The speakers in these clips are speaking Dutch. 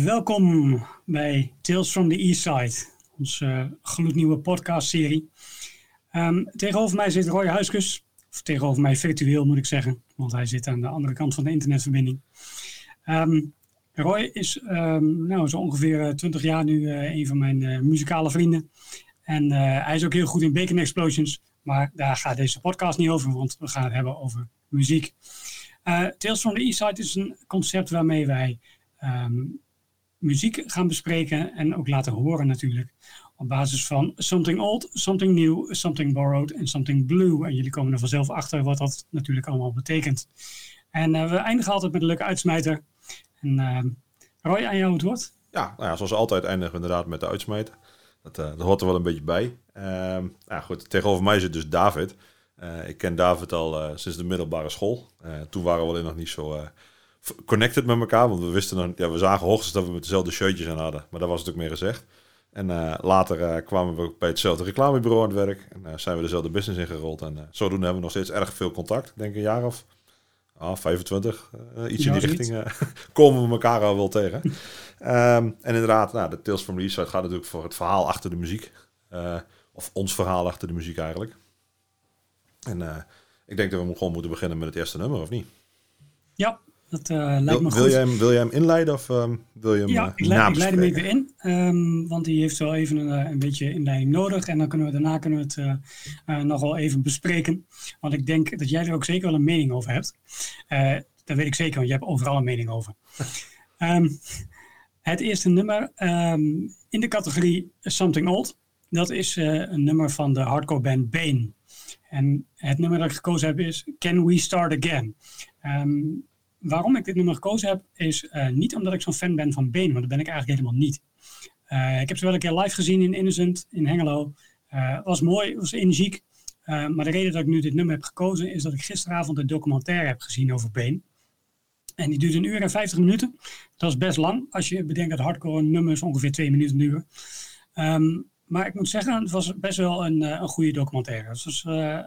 Welkom bij Tales from the East Side, onze gloednieuwe podcastserie. Um, tegenover mij zit Roy Huiskus, of tegenover mij virtueel moet ik zeggen, want hij zit aan de andere kant van de internetverbinding. Um, Roy is um, nou, zo ongeveer 20 jaar nu uh, een van mijn uh, muzikale vrienden. En hij is ook heel goed in Bacon Explosions, maar daar gaat deze podcast niet over, want we gaan het hebben over muziek. Tales from the East Side is een concept waarmee wij muziek gaan bespreken en ook laten horen natuurlijk. Op basis van something old, something new, something borrowed en something blue. En jullie komen er vanzelf achter wat dat natuurlijk allemaal betekent. En uh, we eindigen altijd met een leuke uitsmijter. En uh, Roy, aan jou het woord. Ja, nou ja, zoals altijd eindigen we inderdaad met de uitsmijter. Dat, uh, dat hoort er wel een beetje bij. Ja, goed, tegenover mij zit dus David. Ik ken David al sinds de middelbare school. toen waren we alleen nog niet zo connected met elkaar. Want we wisten dan, ja, we zagen hoogstens dat we met dezelfde shirtjes aan hadden. Maar dat was natuurlijk meer gezegd. En uh, later uh, kwamen we bij hetzelfde reclamebureau aan het werk. En uh, zijn we dezelfde business ingerold. En zodoende hebben we nog steeds erg veel contact. Denk een jaar of ah, 25, iets in die richting. komen we elkaar al wel tegen. um, en inderdaad, nou, de Tales from the East Side gaat natuurlijk voor het verhaal achter de muziek. of ons verhaal achter de muziek eigenlijk. En ik denk dat we gewoon moeten beginnen met het eerste nummer, of niet? Ja, dat uh, lijkt wil, me goed. Wil jij hem, wil jij hem inleiden of um, wil je hem Ja, uh, ik leid, ik leid hem even in. Um, want die heeft wel even een, een, beetje inleiding nodig. En dan kunnen we daarna kunnen we het nog wel even bespreken. Want ik denk dat jij er ook zeker wel een mening over hebt. dat weet ik zeker, want je hebt overal een mening over. um, het eerste nummer in de categorie Something Old. Dat is een nummer van de hardcore band Bane. En het nummer dat ik gekozen heb is Can We Start Again? Um, waarom ik dit nummer gekozen heb, is uh, niet omdat ik zo'n fan ben van Bane, want dat ben ik eigenlijk helemaal niet. Uh, ik heb ze wel een keer live gezien in Innocent, in Hengelo. Uh, was mooi, was energiek. maar de reden dat ik nu dit nummer heb gekozen, is dat ik gisteravond een documentaire heb gezien over Bane. En die duurt een uur en 50 minuten. Dat is best lang, als je bedenkt dat hardcore nummers ongeveer twee minuten duren. Um, maar ik moet zeggen, het was best wel een, een goede documentaire. Het was uh,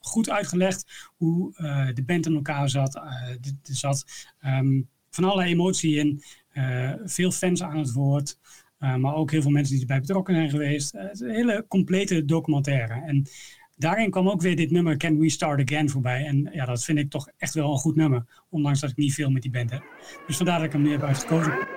goed uitgelegd hoe de band in elkaar zat. Er zat um, van alle emotie in. veel fans aan het woord. maar ook heel veel mensen die erbij betrokken zijn geweest. het is een hele complete documentaire. En daarin kwam ook weer dit nummer Can We Start Again voorbij. En ja, dat vind ik toch echt wel een goed nummer. Ondanks dat ik niet veel met die band heb. Dus vandaar dat ik hem nu heb uitgekozen.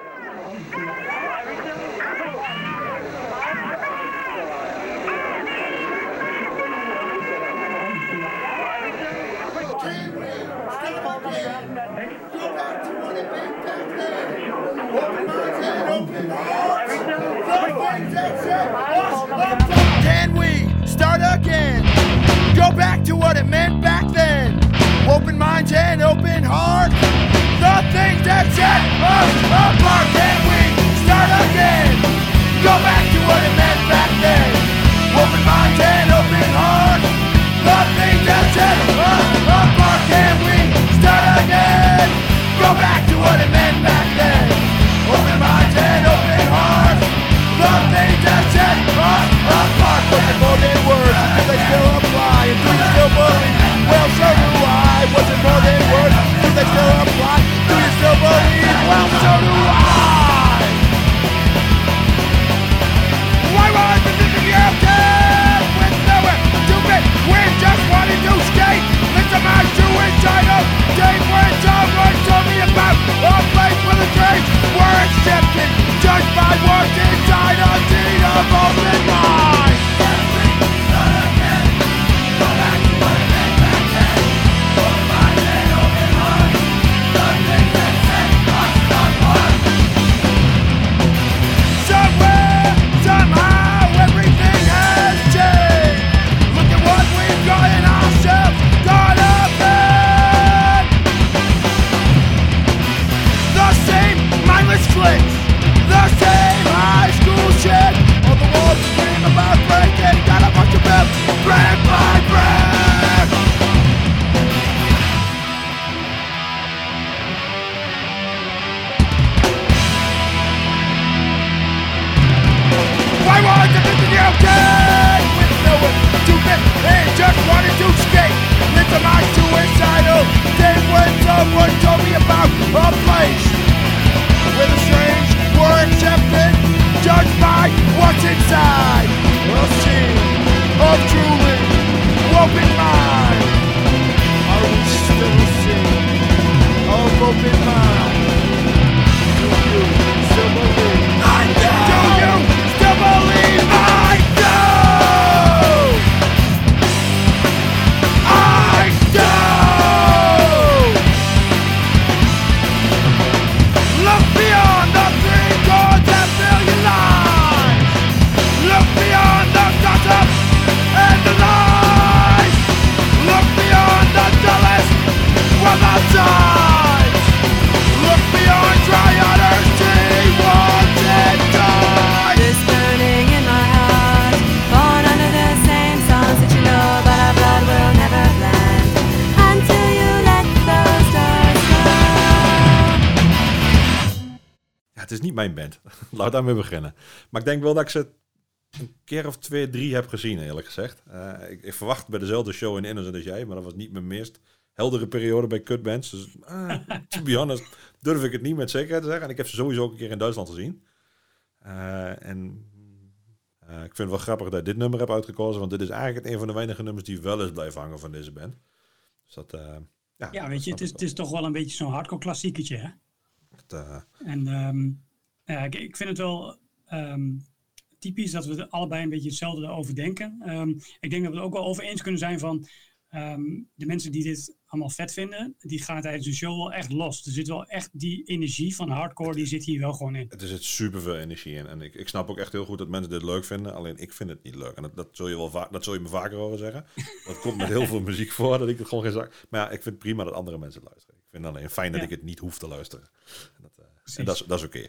Niet mijn band. Laat daarmee beginnen. Maar ik denk wel dat ik ze een keer of twee, drie heb gezien, eerlijk gezegd. Uh, ik, ik, verwacht bij dezelfde show in Innocent als jij, maar dat was niet mijn meest heldere periode bij kutbands. Dus uh, to be honest, durf ik het niet met zekerheid te zeggen. En ik heb ze sowieso ook een keer in Duitsland gezien. Uh, en ik vind het wel grappig dat ik dit nummer heb uitgekozen, want dit is eigenlijk een van de weinige nummers die wel eens blijven hangen van deze band. Dus dat, ja, ja, weet je, het is, het is toch wel een beetje zo'n hardcore klassieketje, hè? Dat, en um, ja, ik, vind het wel um, typisch dat we er allebei een beetje hetzelfde over denken. Um, ik denk dat we het ook wel over eens kunnen zijn van de mensen die dit allemaal vet vinden, die gaan tijdens de show wel echt los. Er zit wel echt die energie van hardcore, die zit hier wel gewoon in. Er zit super veel energie in. En ik, ik snap ook echt heel goed dat mensen dit leuk vinden. Alleen ik vind het niet leuk. En dat, dat zul je wel dat zul je me vaker horen zeggen. Dat komt met heel veel muziek voor dat ik het gewoon geen zak. Maar ja, ik vind het prima dat andere mensen luisteren. Ik vind alleen fijn dat ik het niet hoef te luisteren. En dat, uh, en dat, is, dat is oké.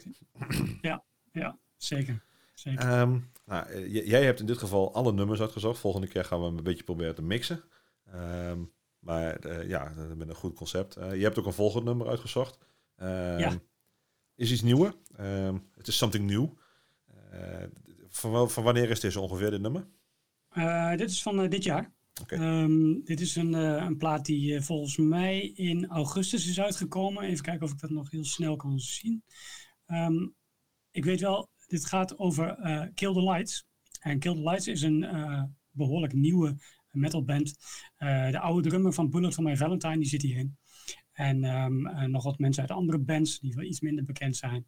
Ja, ja, zeker. Um, nou, jij hebt in dit geval alle nummers uitgezocht. Volgende keer gaan we hem een beetje proberen te mixen. Um, maar uh, ja, met een goed concept. Uh, je hebt ook een volgend nummer uitgezocht. Um, ja. Is iets nieuwer. Het is something new. Van, van, wanneer is deze ongeveer, dit nummer? dit is van dit jaar. Okay. dit is een, een plaat die volgens mij in augustus is uitgekomen. Even kijken of ik dat nog heel snel kan zien. ik weet wel, dit gaat over Kill the Lights. En Kill the Lights is een behoorlijk nieuwe metalband. Uh, de oude drummer van Bullet for My Valentine, die zit hierin. En um, nog wat mensen uit andere bands die wel iets minder bekend zijn.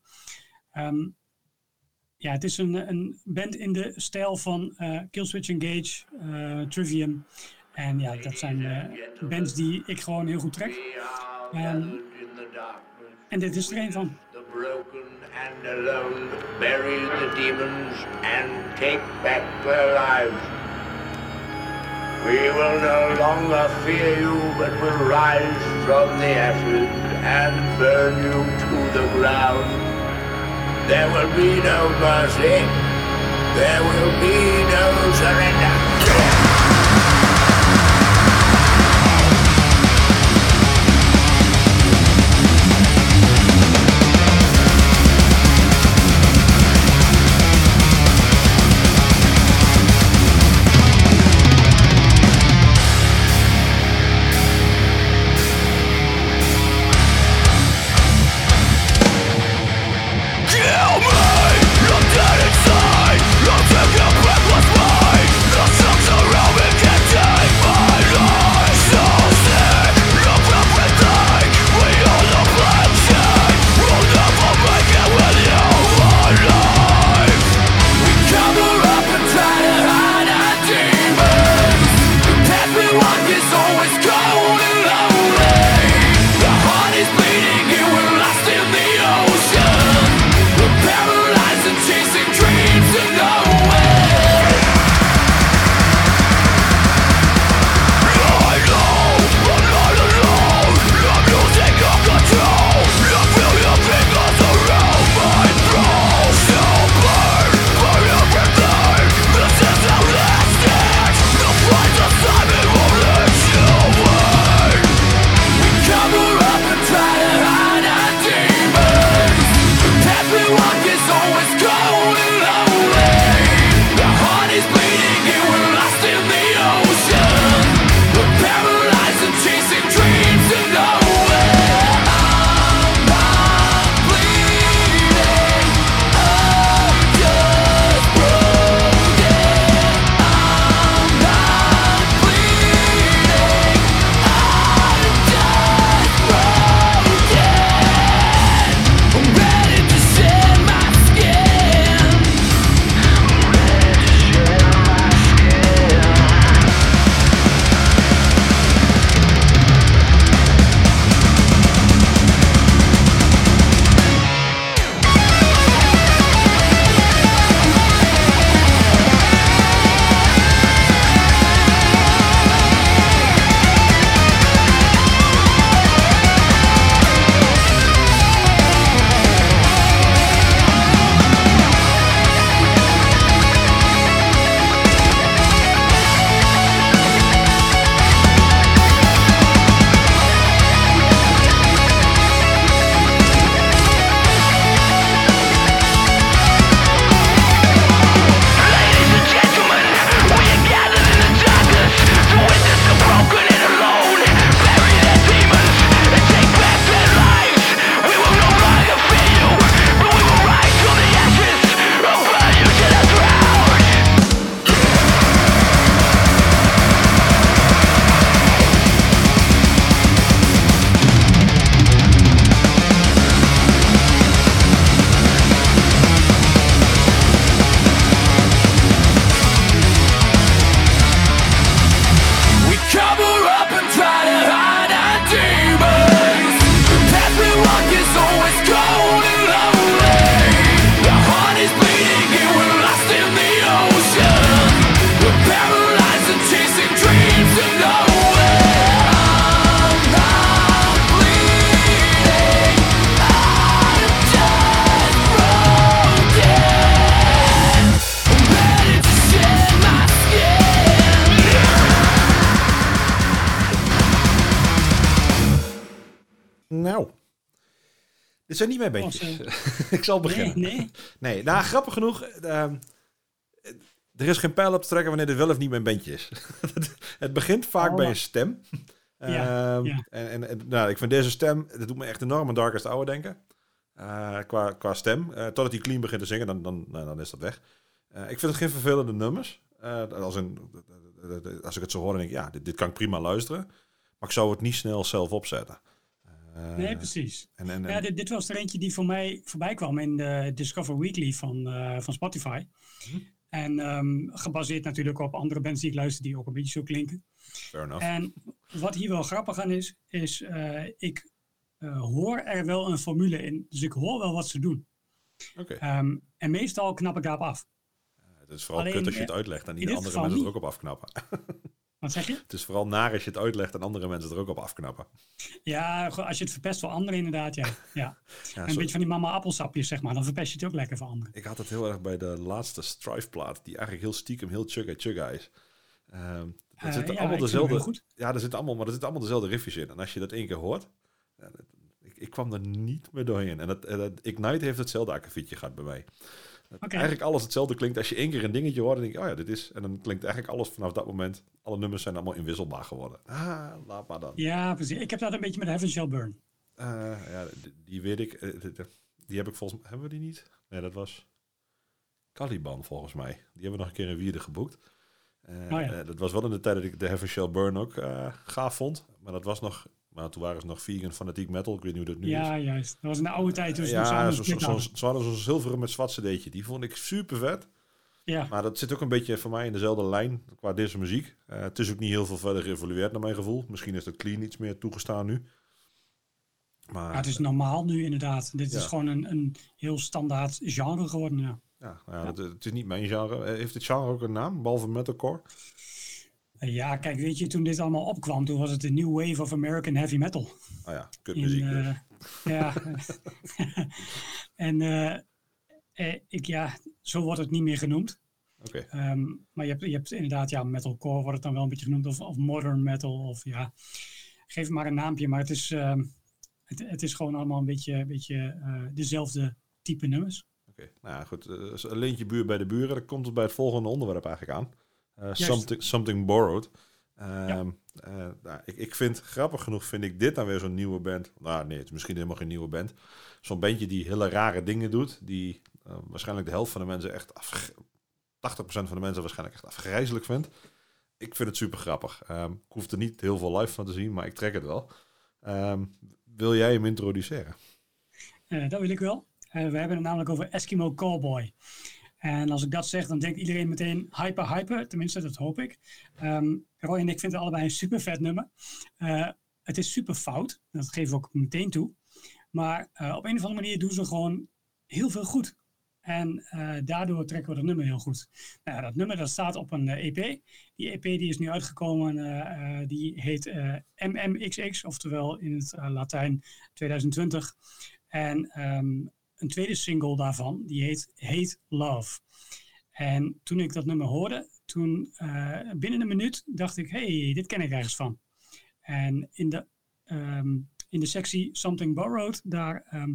Um, ja, het is een, een band in de stijl van Killswitch Engage, Trivium. En ja, dat zijn bands die ik gewoon heel goed trek. Um, en dit is er een van. broken and alone, bury the demons and take back their lives. We will no longer fear you, but will rise from the ashes and burn you to the ground. There will be no mercy. There will be no surrender. Dit zijn niet mijn bandjes. ik zal beginnen. Nee, nee. Nee, nou, grappig genoeg. ehm, er is geen pijl op te trekken wanneer dit wel of niet mijn bandje is. het begint vaak Oh. bij een stem. Ja, Ehm, ja. En, en, en nou, ik vind deze stem, dat doet me echt enorm aan Darkest Hour denken. Eh, qua, qua stem. Eh, totdat hij clean begint te zingen, dan, dan, nou, dan is dat weg. Eh, ik vind het geen vervelende nummers. Als, een, als ik het zo hoor, dan denk ik, ja, dit, dit kan ik prima luisteren. Maar ik zou het niet snel zelf opzetten. Eh, Nee, precies. en, en, en- Ja, dit, dit was er eentje die voor mij voorbij kwam in de Discover Weekly van, eh, van Spotify. Mhm. En ehm, gebaseerd natuurlijk op andere bands die ik luister die ook een beetje zo klinken. fair enough. En wat hier wel grappig aan is, is eh, ik hoor er wel een formule in. Dus ik hoor wel wat ze doen. Oké. Ehm, en meestal knap ik daarop af. Het is vooral alleen, kut als je het uitlegt en dit andere mensen er ook op afknappen. Wat zeg je? het is vooral naar als je het uitlegt en andere mensen er ook op afknappen. Ja, als je het verpest voor anderen inderdaad, ja. ja. Ja, een beetje van die mama appelsapjes, zeg maar. Dan verpest je het ook lekker voor anderen. Ik had het heel erg bij de laatste Strife-plaat, die eigenlijk heel stiekem heel chugga chugga is. Ehm er Eh, zitten ja, allemaal dezelfde, ja, er zitten allemaal, maar er zitten allemaal dezelfde riffjes in. En als je dat één keer hoort, ja, dat- ik, ik kwam er niet meer doorheen. En dat, dat Ignite heeft hetzelfde akkefietje gehad bij mij. Eigenlijk alles hetzelfde klinkt. Als je één keer een dingetje hoort, dan denk je, oh ja, dit is. En dan klinkt eigenlijk alles vanaf dat moment. Alle nummers zijn allemaal inwisselbaar geworden. Ah, laat maar dan. Ja, precies. Ik heb dat een beetje met Heaven Shall Burn. Eh, ja, die, die weet ik. eh, die- heb ik volgens mij. Hebben we die niet? Nee, dat was Caliban volgens mij. Die hebben we nog een keer in Wierde geboekt. Eh, Oh ja. eh, dat was wel in de tijd dat ik de Heaven Shall Burn ook gaaf vond. Maar dat was nog. Maar toen waren ze nog vegan fanatiek metal. Ik weet niet hoe dat nu is. Ja, juist. Dat was in de oude tijd. Dus nog ja, samen zo, zo, zo, ze hadden zo'n zilveren met zwart cd'tje. Die vond ik super vet. Ja, Maar dat zit ook een beetje voor mij in dezelfde lijn qua deze muziek. Eh, het is ook niet heel veel verder geëvolueerd naar mijn gevoel. Misschien is dat clean iets meer toegestaan nu. Maar Ja, het is normaal nu inderdaad. Dit Ja. is gewoon een, een heel standaard genre geworden. Ja. Ja, nou ja, Dat, het is niet mijn genre. Eh, Heeft dit genre ook een naam, behalve metalcore? Ja, kijk, weet je, toen dit allemaal opkwam, toen was het de New Wave of American Heavy Metal. Ah ja, kutmuziek dus. eh, ja. en eh, eh, ik, ja, zo wordt het niet meer genoemd. Oké, Ehm, maar je hebt, je hebt inderdaad, ja, metalcore wordt het dan wel een beetje genoemd. Of, of modern metal. Of ja, geef maar een naampje. Maar het is, ehm, het, het is gewoon allemaal een beetje, een beetje eh, dezelfde type nummers. oké. Nou ja, goed. een leentje buur bij de buren. Dan komt het bij het volgende onderwerp eigenlijk aan. Eh, something, something Borrowed. Ehm, eh, nou, ik, ik vind, grappig genoeg vind ik dit dan weer zo'n nieuwe band. Nou nee, het is misschien helemaal geen nieuwe band. Zo'n bandje die hele rare dingen doet. Die eh, waarschijnlijk de helft van de mensen echt afge- 80% van de mensen waarschijnlijk echt afgrijzelijk vindt. Ik vind het super grappig. Ehm, ik hoef er niet heel veel live van te zien, maar ik trek het wel. Ehm, wil jij hem introduceren? Dat wil ik wel. We hebben het namelijk over Eskimo Cowboy. En als ik dat zeg, dan denkt iedereen meteen hyper, hyper. Tenminste, dat hoop ik. Ehm, Roy en ik vinden allebei een super vet nummer. Eh, het is super fout. Dat geven we ook meteen toe. Maar eh, op een of andere manier doen ze gewoon heel veel goed. En eh, daardoor trekken we dat nummer heel goed. Nou, dat nummer dat staat op een EP. Die EP die is nu uitgekomen. die heet MMXX, oftewel in het Latijn 2020. En ehm, een tweede single daarvan, die heet Hate Love. En toen ik dat nummer hoorde, toen eh, binnen een minuut dacht ik, hey, dit ken ik ergens van. En in de, ehm, in de sectie Something Borrowed, daar ehm,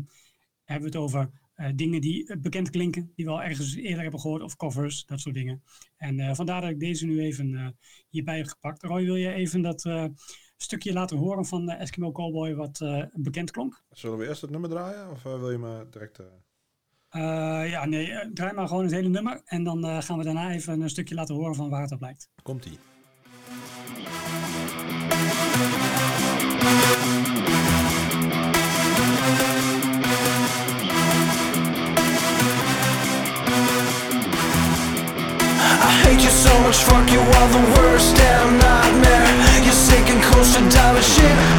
hebben we het over eh, dingen die eh, bekend klinken, die we al ergens eerder hebben gehoord, of covers, dat soort dingen. En vandaar dat ik deze nu even hierbij heb gepakt. Roy, wil je even dat stukje laten horen van eh, Eskimo Cowboy wat eh, bekend klonk? Zullen we eerst het nummer draaien? Of eh, wil je me direct... eh, Eh, ja, nee, draai maar gewoon het hele nummer. En dan eh, gaan we daarna even een stukje laten horen van waar het op lijkt. Komt-ie. I hate you so much, fuck you are the worst damn should dive a shit.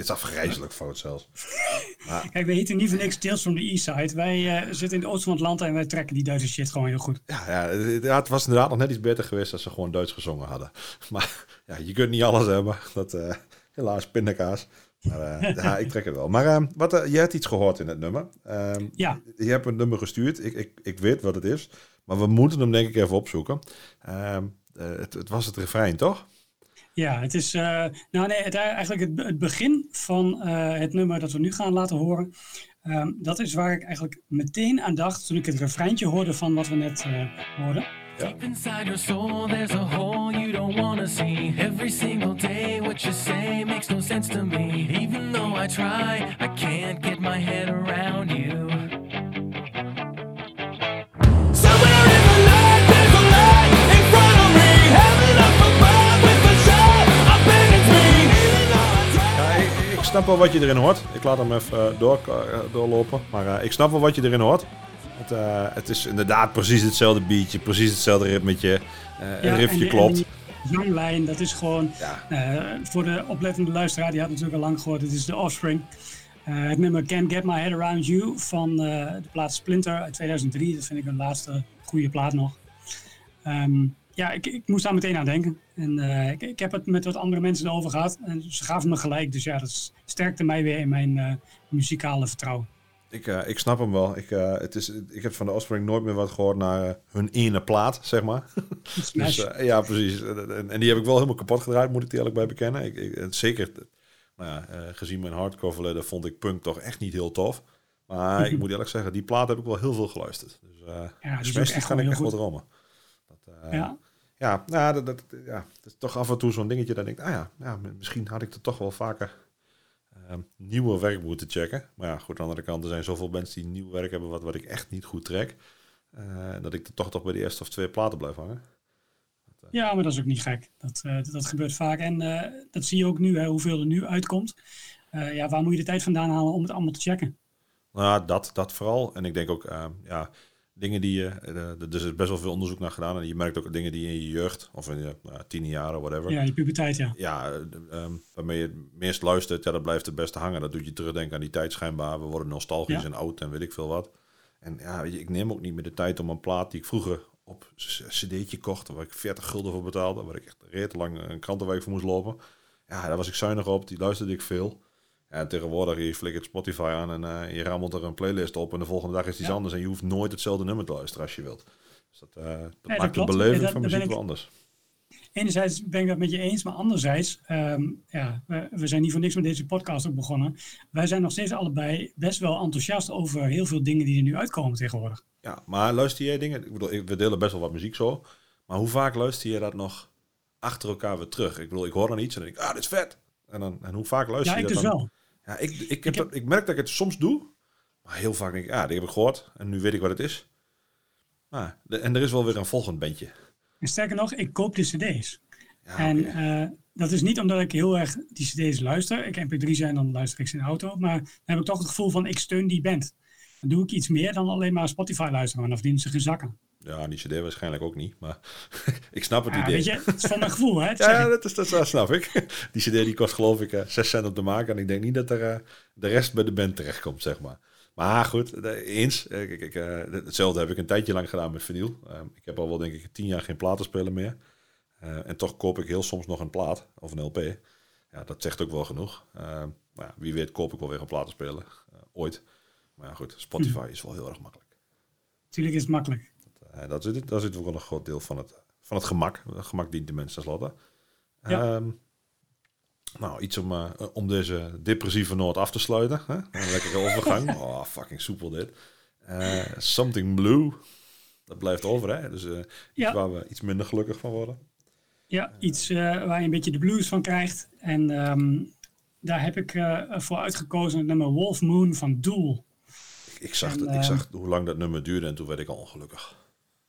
Het is afgrijzelijk fout zelfs. Maar, Kijk, we heten niet voor niks Tales from the East Side. Wij eh, zitten in het oosten van het land en wij trekken die Duitse shit gewoon heel goed. ja, ja, het, was inderdaad nog net iets beter geweest als ze gewoon Duits gezongen hadden. Maar ja, je kunt niet alles hebben. Dat, eh, helaas, pindakaas. Maar eh, ja, ik trek het wel. Maar eh, wat, je hebt iets gehoord in het nummer. Ehm, Ja. Je hebt een nummer gestuurd. Ik, ik, ik weet wat het is. Maar we moeten hem denk ik even opzoeken. Ehm, eh, het, het was het refrein, toch? Ja, het is eh, nou nee, het, eigenlijk het, het begin van eh, het nummer dat we nu gaan laten horen. Ehm, dat is waar ik eigenlijk meteen aan dacht toen ik het refreintje hoorde van wat we net eh, hoorden. Deep inside your soul, there's a hole you don't wanna see. Every single day, what you say makes no sense to me. Even though I try, I can't get my head around you. Snap wel wat je erin hoort. Ik laat hem even eh, door, eh, doorlopen. Maar eh, ik snap wel wat je erin hoort. Het, het is inderdaad precies hetzelfde beatje, precies hetzelfde ritmetje. een riffje klopt. Zanglijn, dat is gewoon... Ja. voor de oplettende luisteraar, die had natuurlijk al lang gehoord, het is de Offspring. Eh, het nummer Can't Get My Head Around You van de plaat Splinter uit 2003. Dat vind ik een laatste goede plaat nog. Ehm, ja, ik, ik moest daar meteen aan denken. En eh, ik, ik heb het met wat andere mensen erover gehad. En ze gaven me gelijk. Dus ja, dat sterkte mij weer in mijn eh, muzikale vertrouwen. Ik, eh, ik snap hem wel. Ik, het is, ik heb van de Offspring nooit meer wat gehoord naar hun ene plaat, zeg maar. Dus, ja, precies. En, en die heb ik wel helemaal kapot gedraaid, moet ik er eerlijk bij bekennen. Ik, ik, zeker, nou ja, gezien mijn hardcore verleden vond ik punk toch echt niet heel tof. Maar ik moet eerlijk zeggen, die plaat heb ik wel heel veel geluisterd. Dus eh Ja, echt kan ik echt heel wel dromen. Dat, eh, ja. Ja, nou, dat, dat, ja, het is toch af en toe zo'n dingetje dat ik denk, ah ja, ja, misschien had ik er toch wel vaker ehm, nieuwe werk moeten checken. Maar ja, goed, aan de andere kant, er zijn zoveel mensen die nieuw werk hebben wat, wat ik echt niet goed trek. eh, dat ik er toch toch bij de eerste of twee platen blijf hangen. Ja, maar dat is ook niet gek. Dat, eh, dat gebeurt vaak. En eh, dat zie je ook nu, hè, hoeveel er nu uitkomt. Eh, ja, waar moet je de tijd vandaan halen om het allemaal te checken? Nou, dat, dat vooral. En ik denk ook, ja, dingen die je, eh, er is best wel veel onderzoek naar gedaan. En je merkt ook dingen die je in je jeugd, of in je nou, tien jaren, whatever. Ja, je puberteit, ja. ja, ehm, waarmee je het meest luistert, ja, dat blijft het beste hangen. Dat doet je terugdenken aan die tijd schijnbaar. We worden nostalgisch Ja. en oud en weet ik veel wat. En ja, weet je, ik neem ook niet meer de tijd om een plaat die ik vroeger op cd'tje kocht, waar ik 40 gulden voor betaalde, waar ik echt reet lang een krantenwijk voor moest lopen. Ja, daar was ik zuinig op, die luisterde ik veel. En tegenwoordig, je flikkert Spotify aan en eh, je rammelt er een playlist op en de volgende dag is iets Ja. anders en je hoeft nooit hetzelfde nummer te luisteren als je wilt. Dus dat, eh, dat dat maakt de klopt. beleving dat- van muziek ik- wel anders. Enerzijds ben ik dat met je eens, maar anderzijds, ehm, ja, we, we zijn niet voor niks met deze podcast ook begonnen. Wij zijn nog steeds allebei best wel enthousiast over heel veel dingen die er nu uitkomen tegenwoordig. Ja, maar luister jij dingen? Ik bedoel, we delen best wel wat muziek zo. Maar hoe vaak luister je dat nog achter elkaar weer terug? Ik bedoel, ik hoor dan iets en dan denk ik, ah, dit is vet. En, dan, en hoe vaak luister Ja, je ik dat dus dan? wel. Ja, ik, ik, heb heb- dat- ik merk dat ik het soms doe. Maar heel vaak denk ik, ah, die heb ik gehoord. En nu weet ik wat het is. De- en er is wel weer een volgend bandje. En sterker nog, ik koop de cd's. Ja, en eh, dat is niet omdat ik heel erg die cd's luister. Ik mp3 zijn, dan luister ik ze in de auto. Maar dan heb ik toch het gevoel van, ik steun die band. Dan doe ik iets meer dan alleen maar Spotify luisteren. Want dan verdienen ze geen zakken. Ja, die cd waarschijnlijk ook niet. Maar ik snap het Ja, idee. weet je, het is van mijn gevoel, hè? dat Ja, ik. dat, is, dat, snap ik. Die cd die kost geloof ik eh 6 cent om te maken. En ik denk niet dat er eh, de rest bij de band terechtkomt, zeg maar. Maar goed, eh, eens. Eh, ik, eh, hetzelfde heb ik een tijdje lang gedaan met vinyl. Eh, ik heb al wel denk ik tien jaar geen platenspeler meer. Eh, en toch koop ik heel soms nog een plaat of een LP. Ja, dat zegt ook wel genoeg. Eh, maar ja, wie weet koop ik wel weer een platenspeler. eh, ooit. Maar ja, goed, Spotify is wel heel erg makkelijk. Tuurlijk is het makkelijk. Eh, dat zit, daar zit ook wel een groot deel van het, van het gemak. Het gemak dient de mensen tenslotte. Ja. Ehm, nou, iets om, eh, om deze depressieve noot af te sluiten. Hè? Een lekkere overgang. Oh, fucking soepel dit. Eh, Something Blue. Dat blijft over, hè? Dus iets Ja. waar we iets minder gelukkig van worden. Ja, iets waar je een beetje de blues van krijgt. En ehm, daar heb ik voor uitgekozen het nummer Wolf Moon van Doel. Ik, ik, zag, En, dat- ik ehm, zag hoe lang dat nummer duurde en toen werd ik al ongelukkig.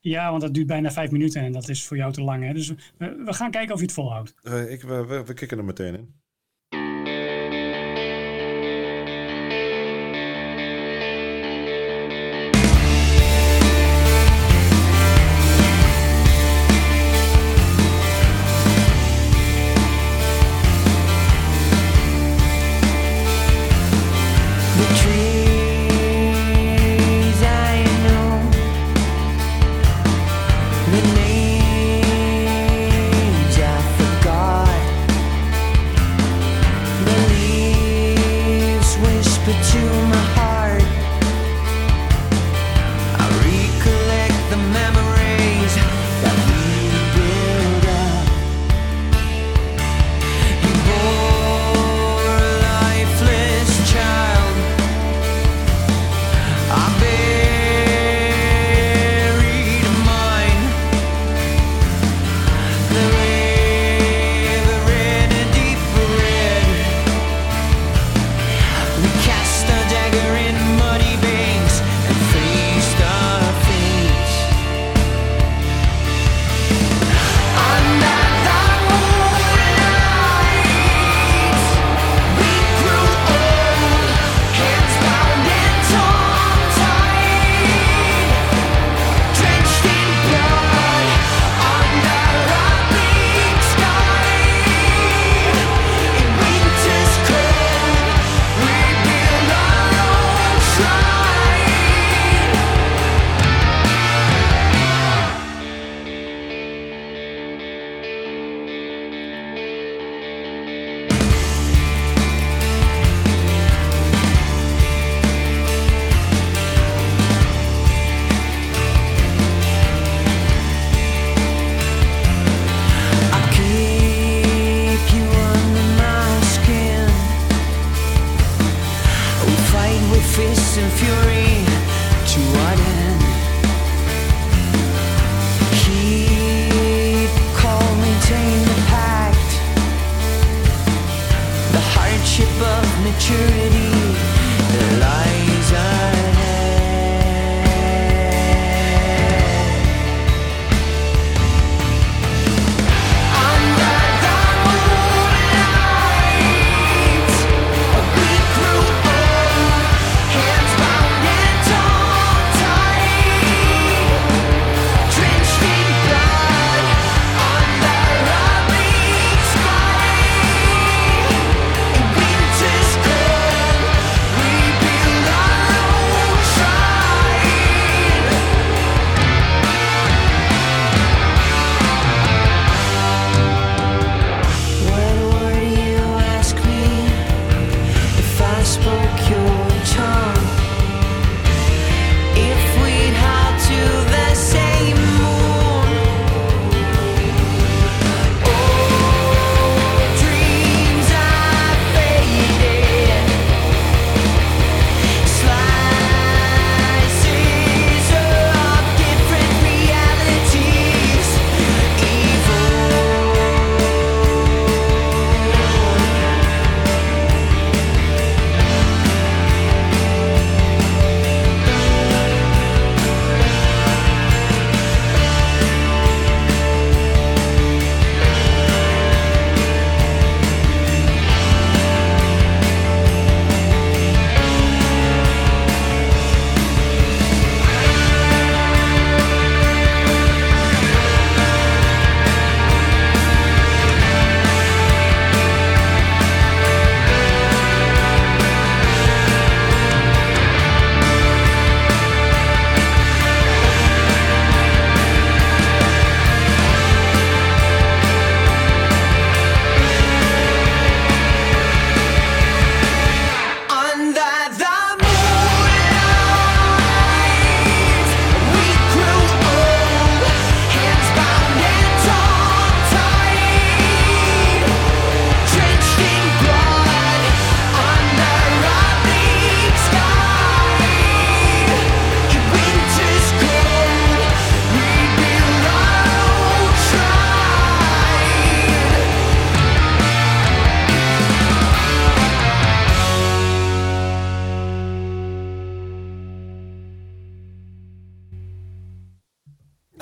Ja, want dat duurt bijna vijf minuten en dat is voor jou te lang. Hè? Dus we, gaan kijken of je het volhoudt. Eh, ik, we, we, we kicken er meteen in.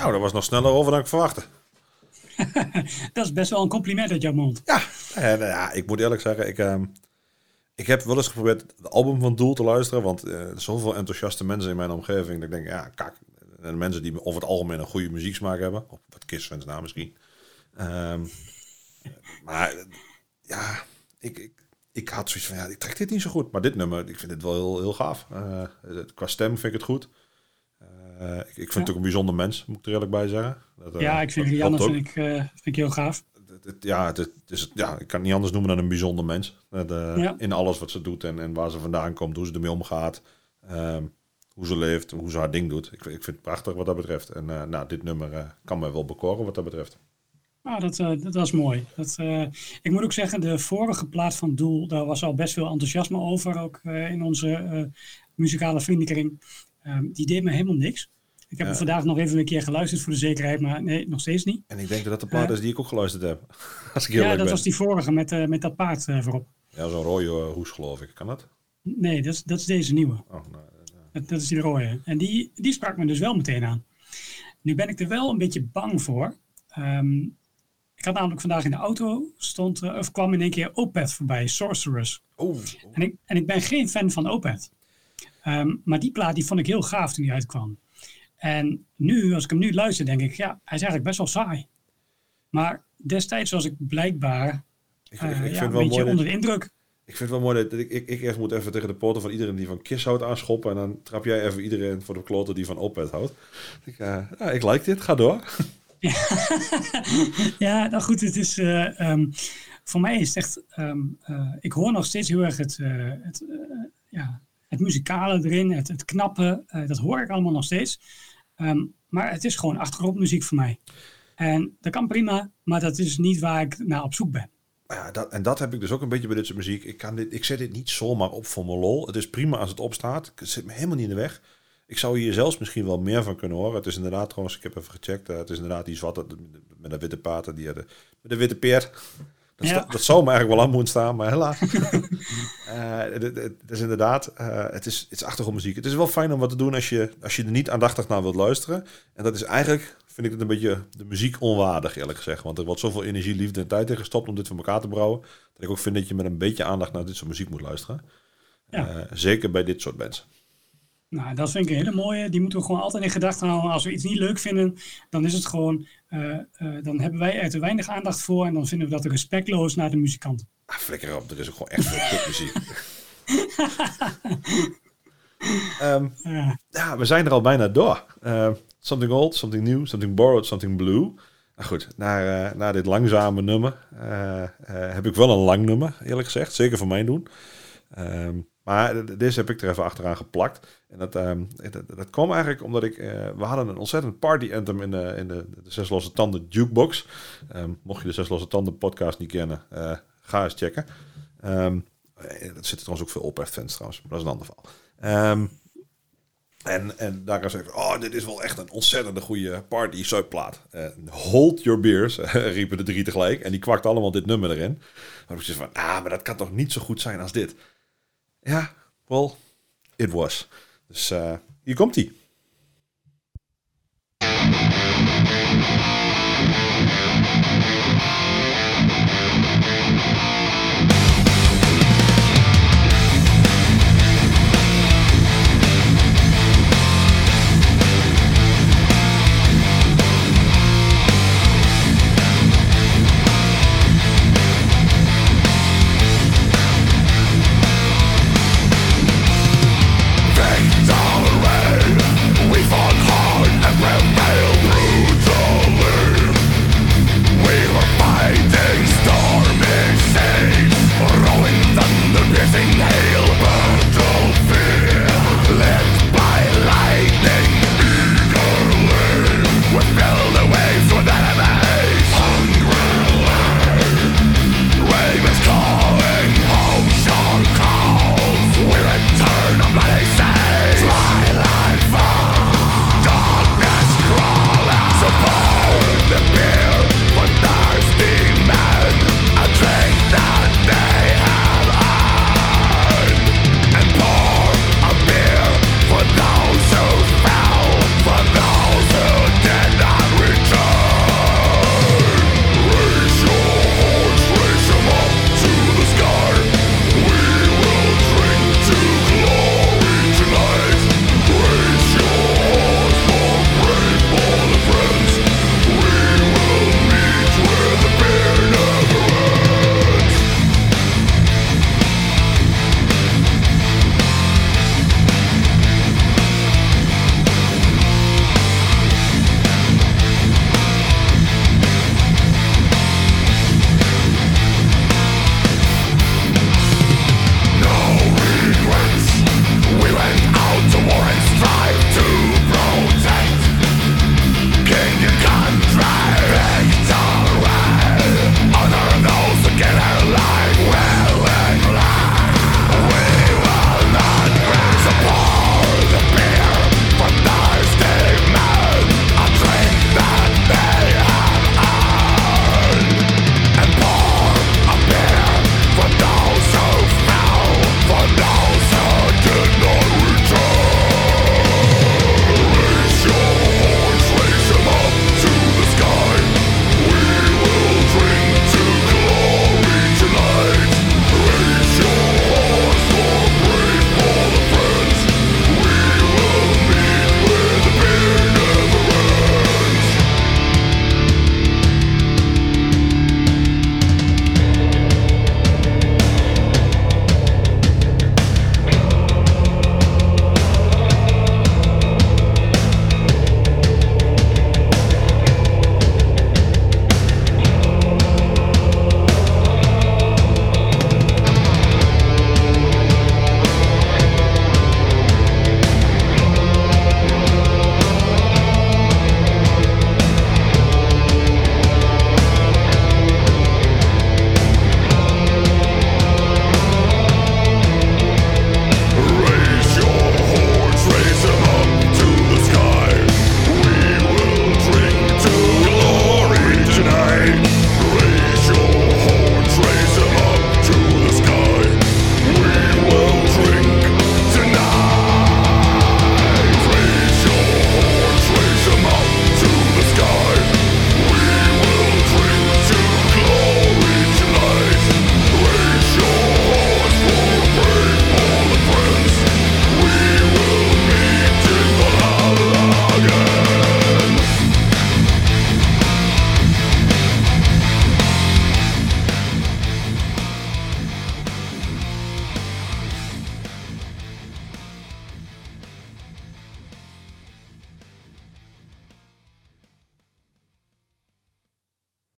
Nou, dat was nog sneller over dan ik verwachtte. Dat is best wel een compliment uit jouw mond. Ja, en, eh, ja ik moet eerlijk zeggen, ik, ehm, ik heb wel eens geprobeerd het album van Doel te luisteren. Want eh, er zijn zoveel enthousiaste mensen in mijn omgeving. Dat ik denk, ja, kijk. En mensen die over het algemeen een goede muzieksmaak hebben. Of wat Kiss-fans na misschien. Ehm, maar eh, ja, ik, ik, ik had zoiets van, ja, ik trek dit niet zo goed. Maar dit nummer, ik vind het wel heel, heel gaaf. Eh, qua stem vind ik het goed. Eh, ik, ik vind het ook een bijzonder mens, moet ik er eerlijk bij zeggen. Dat, eh, Ja, ik vind ook. vind ik, eh, vind ik heel gaaf. Het- het- ja, het, het is, ja, ik kan het niet anders noemen dan een bijzonder mens. Ja. In alles wat ze doet en, en waar ze vandaan komt, hoe ze ermee omgaat. ehm, hoe ze leeft, hoe ze haar ding doet. Ik, vind- ik vind het prachtig wat dat betreft. En nou, dit nummer kan mij wel bekoren wat dat betreft. Ah, dat, dat was mooi. Dat, ik moet ook zeggen, de vorige plaat van Doel, daar was al best veel enthousiasme over, ook in onze muzikale vriendenkring. Ehm, die deed me helemaal niks. Ik heb Ja. hem vandaag nog even een keer geluisterd voor de zekerheid, maar nee, nog steeds niet. En ik denk dat dat de plaat Ja. is die ik ook geluisterd heb. Als ik heel Ja, dat ben. was die vorige met, eh, met dat paard eh, voorop. Ja, zo'n rode eh, hoes geloof ik. Kan dat? Nee, dat is, dat is deze nieuwe. Oh, nou, Dat, dat is die rode. En die, die sprak me dus wel meteen aan. Nu ben ik er wel een beetje bang voor. Ehm, ik had namelijk vandaag in de auto, stond, eh, of kwam in één keer Opeth voorbij, Sorceress. oh, En ik, en ik ben geen fan van Opeth. Ehm, maar die plaat die vond ik heel gaaf toen die uitkwam. En nu, als ik hem nu luister, denk ik, ja, hij is eigenlijk best wel saai. Maar destijds was ik blijkbaar ik, eh, ik, ik ja, vind een wel beetje mooi. onder de indruk. Ik vind het wel mooi dat ik, ik, ik eerst moet even tegen de poten van iedereen die van Kiss houdt aanschoppen. En dan trap jij even iedereen voor de kloten die van Opeth houdt. Ik, eh, ja, ik like dit, ga door. Ja, nou goed, het is, eh, ehm, voor mij is het echt, ehm, eh, ik hoor nog steeds heel erg het, het, ja, het muzikale erin, het, het knappe, eh, dat hoor ik allemaal nog steeds. Ehm, maar het is gewoon achtergrondmuziek voor mij. En dat kan prima, maar dat is niet waar ik naar op zoek ben. ja, dat, en dat heb ik dus ook een beetje bij dit soort muziek. Ik, kan dit, ik zet dit niet zomaar op voor mijn lol. Het is prima als het opstaat. Het zit me helemaal niet in de weg. Ik zou hier zelfs misschien wel meer van kunnen horen. Het is inderdaad trouwens, ik heb even gecheckt. eh, het is inderdaad wat het- met een witte pater, die hadden, met een witte peer. Dat, Ja. dat zou me eigenlijk wel aan moeten staan, maar helaas. Eh, het, is inderdaad, eh, het, is, het is achtergrondmuziek. Het is wel fijn om wat te doen als je, als je er niet aandachtig naar wilt luisteren. En dat is eigenlijk, vind ik het een beetje de muziek onwaardig, eerlijk gezegd. Want er wordt zoveel energie, liefde en tijd in gestopt om dit voor elkaar te brouwen. Dat ik ook vind dat je met een beetje aandacht naar dit soort muziek moet luisteren. Ja. Eh, zeker bij dit soort bands. Nou, dat vind ik een hele mooie. Die moeten we gewoon altijd in gedachten houden. Als we iets niet leuk vinden, dan is het gewoon. Eh, eh, dan hebben wij er te weinig aandacht voor. En dan vinden we dat respectloos naar de muzikant. Ah, flikker op, er is ook gewoon echt veel kutmuziek. Ehm, Ja. ja, we zijn er al bijna door. Eh, something old, something new, something borrowed, something blue. Nou goed, naar, eh, naar dit langzame nummer heb ik wel een lang nummer, eerlijk gezegd. Zeker voor mijn doen. Ehm, maar deze heb ik er even achteraan geplakt. En dat, ehm, dat, dat kwam eigenlijk omdat ik... eh, we hadden een ontzettend party anthem in de, in de, de Zes Losse Tanden jukebox. Ehm, mocht je de Zes Losse Tanden podcast niet kennen, eh, ga eens checken. Ehm er zitten trouwens ook veel Opeth-fans trouwens, maar dat is een ander verhaal. Ehm, en, en daar is even, oh, dit is wel echt een ontzettende goede party subplaat. Hold your beers, riepen de drie tegelijk. En die kwakt allemaal dit nummer erin. Heb ik zoiets van, ah, maar dat kan toch niet zo goed zijn als dit? Ja, well, it was. Dus eh, hier komt ie.